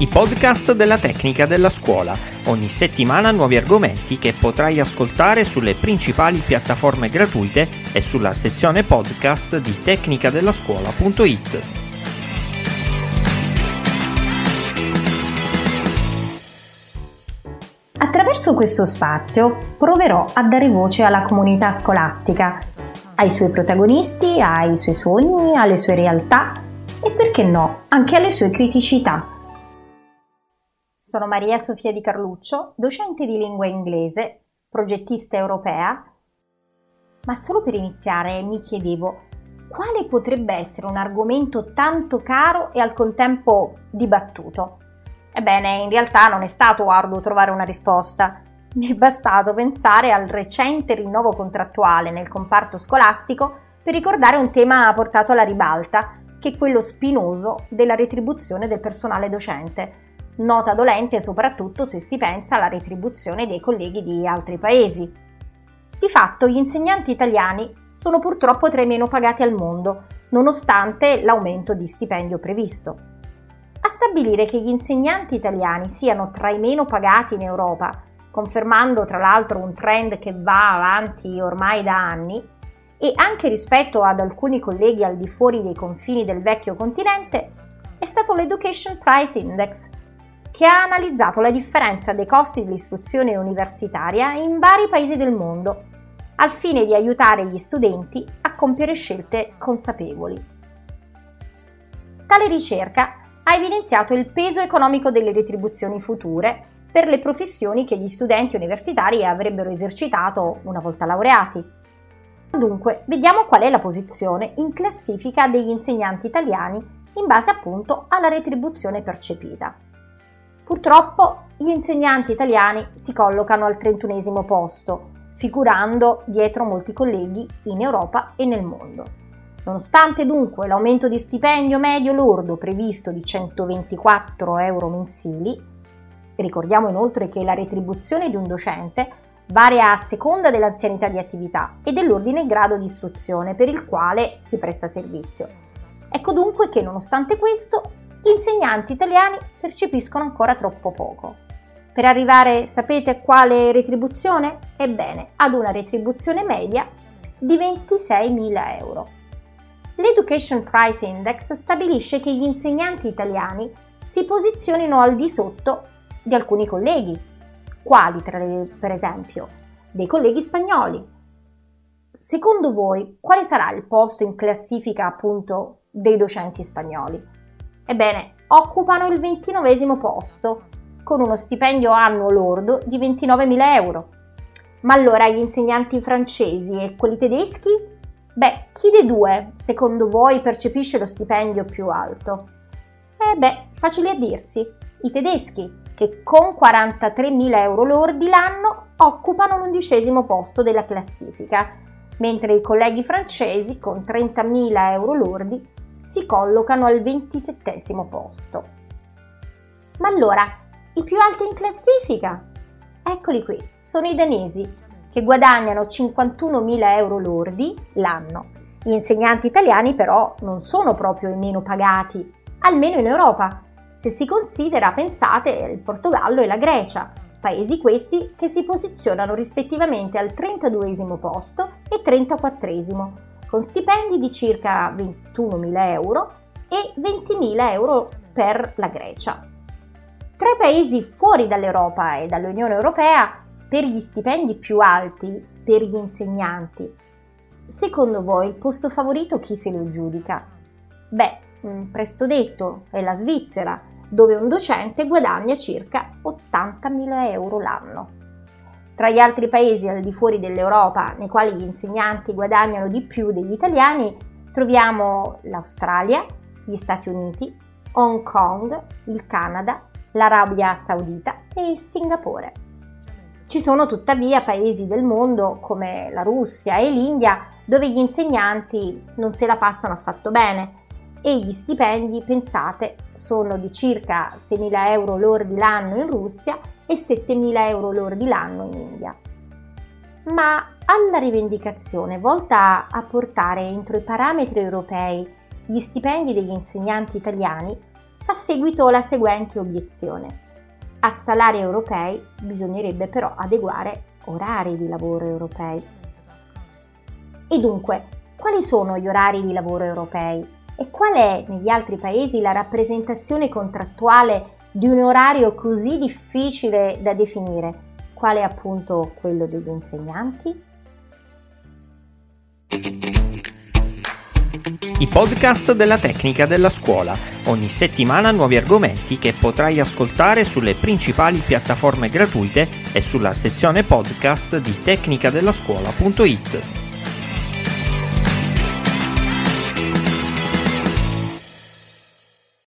i podcast della tecnica della scuola. Ogni settimana nuovi argomenti che potrai ascoltare sulle principali piattaforme gratuite e sulla sezione podcast di tecnicadellascuola.it. Attraverso questo spazio proverò a dare voce alla comunità scolastica, ai suoi protagonisti, ai suoi sogni, alle sue realtà e perché no, anche alle sue criticità sono Maria Sofia Di Carluccio, docente di lingua inglese, progettista europea, ma solo per iniziare mi chiedevo quale potrebbe essere un argomento tanto caro e al contempo dibattuto. Ebbene, in realtà non è stato arduo trovare una risposta. Mi è bastato pensare al recente rinnovo contrattuale nel comparto scolastico per ricordare un tema portato alla ribalta, che è quello spinoso della retribuzione del personale docente nota dolente soprattutto se si pensa alla retribuzione dei colleghi di altri paesi. Di fatto gli insegnanti italiani sono purtroppo tra i meno pagati al mondo, nonostante l'aumento di stipendio previsto. A stabilire che gli insegnanti italiani siano tra i meno pagati in Europa, confermando tra l'altro un trend che va avanti ormai da anni, e anche rispetto ad alcuni colleghi al di fuori dei confini del vecchio continente, è stato l'Education Price Index, che ha analizzato la differenza dei costi dell'istruzione universitaria in vari paesi del mondo, al fine di aiutare gli studenti a compiere scelte consapevoli. Tale ricerca ha evidenziato il peso economico delle retribuzioni future per le professioni che gli studenti universitari avrebbero esercitato una volta laureati. Dunque, vediamo qual è la posizione in classifica degli insegnanti italiani in base appunto alla retribuzione percepita. Purtroppo gli insegnanti italiani si collocano al 31 posto, figurando dietro molti colleghi in Europa e nel mondo. Nonostante dunque l'aumento di stipendio medio lordo previsto di 124 euro mensili, ricordiamo inoltre che la retribuzione di un docente varia a seconda dell'anzianità di attività e dell'ordine e grado di istruzione per il quale si presta servizio. Ecco dunque che nonostante questo gli insegnanti italiani percepiscono ancora troppo poco. Per arrivare, sapete quale retribuzione? Ebbene, ad una retribuzione media di 26.000 euro. L'Education Price Index stabilisce che gli insegnanti italiani si posizionino al di sotto di alcuni colleghi, quali tra le, per esempio dei colleghi spagnoli. Secondo voi, quale sarà il posto in classifica appunto dei docenti spagnoli? Ebbene, occupano il ventinovesimo posto, con uno stipendio annuo lordo di 29.000 euro. Ma allora gli insegnanti francesi e quelli tedeschi? Beh, chi dei due, secondo voi, percepisce lo stipendio più alto? Eh beh, facile a dirsi, i tedeschi, che con 43.000 euro lordi l'anno occupano l'undicesimo posto della classifica, mentre i colleghi francesi, con 30.000 euro lordi, si collocano al 27 posto. Ma allora, i più alti in classifica? Eccoli qui, sono i danesi, che guadagnano 51.000 euro lordi l'anno. Gli insegnanti italiani però non sono proprio i meno pagati, almeno in Europa, se si considera, pensate, il Portogallo e la Grecia, paesi questi che si posizionano rispettivamente al 32 posto e 34 con stipendi di circa 21.000 euro e 20.000 euro per la Grecia. Tra i paesi fuori dall'Europa e dall'Unione Europea, per gli stipendi più alti per gli insegnanti, secondo voi il posto favorito chi se lo giudica? Beh, presto detto, è la Svizzera, dove un docente guadagna circa 80.000 euro l'anno. Tra gli altri paesi al di fuori dell'Europa nei quali gli insegnanti guadagnano di più degli italiani troviamo l'Australia, gli Stati Uniti, Hong Kong, il Canada, l'Arabia Saudita e Singapore. Ci sono tuttavia paesi del mondo come la Russia e l'India dove gli insegnanti non se la passano affatto bene e gli stipendi, pensate, sono di circa 6.000 euro lordi l'anno in Russia e 7.000 euro lordi l'anno in India. Ma alla rivendicazione volta a portare entro i parametri europei gli stipendi degli insegnanti italiani, fa seguito la seguente obiezione. A salari europei bisognerebbe però adeguare orari di lavoro europei. E dunque, quali sono gli orari di lavoro europei e qual è negli altri paesi la rappresentazione contrattuale di un orario così difficile da definire, quale appunto quello degli insegnanti? I podcast della tecnica della scuola. Ogni settimana nuovi argomenti che potrai ascoltare sulle principali piattaforme gratuite e sulla sezione podcast di tecnicadellascuola.it.